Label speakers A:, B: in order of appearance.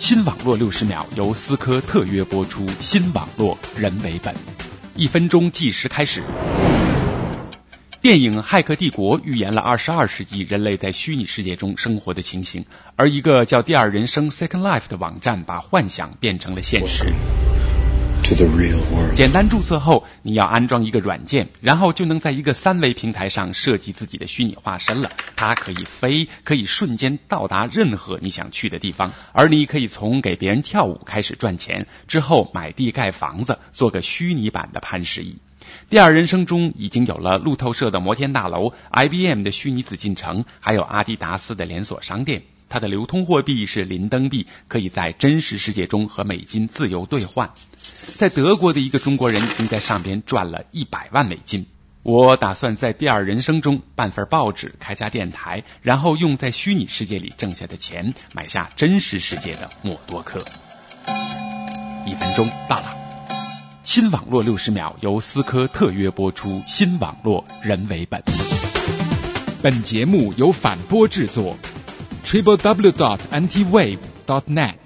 A: 新网络六十秒由思科特约播出，新网络人为本，一分钟计时开始。电影《骇客帝国》预言了二十二世纪人类在虚拟世界中生活的情形，而一个叫“第二人生 ”（Second Life） 的网站把幻想变成了现实。简单注册后，你要安装一个软件，然后就能在一个三维平台上设计自己的虚拟化身了。它可以飞，可以瞬间到达任何你想去的地方，而你可以从给别人跳舞开始赚钱，之后买地盖房子，做个虚拟版的潘石屹。第二人生中已经有了路透社的摩天大楼、IBM 的虚拟紫禁城，还有阿迪达斯的连锁商店。它的流通货币是林登币，可以在真实世界中和美金自由兑换。在德国的一个中国人已经在上边赚了一百万美金。我打算在第二人生中办份报纸、开家电台，然后用在虚拟世界里挣下的钱买下真实世界的默多克。一分钟到了。新网络六十秒由思科特约播出，新网络人为本。本节目由反播制作。triple w dot antiwave dot net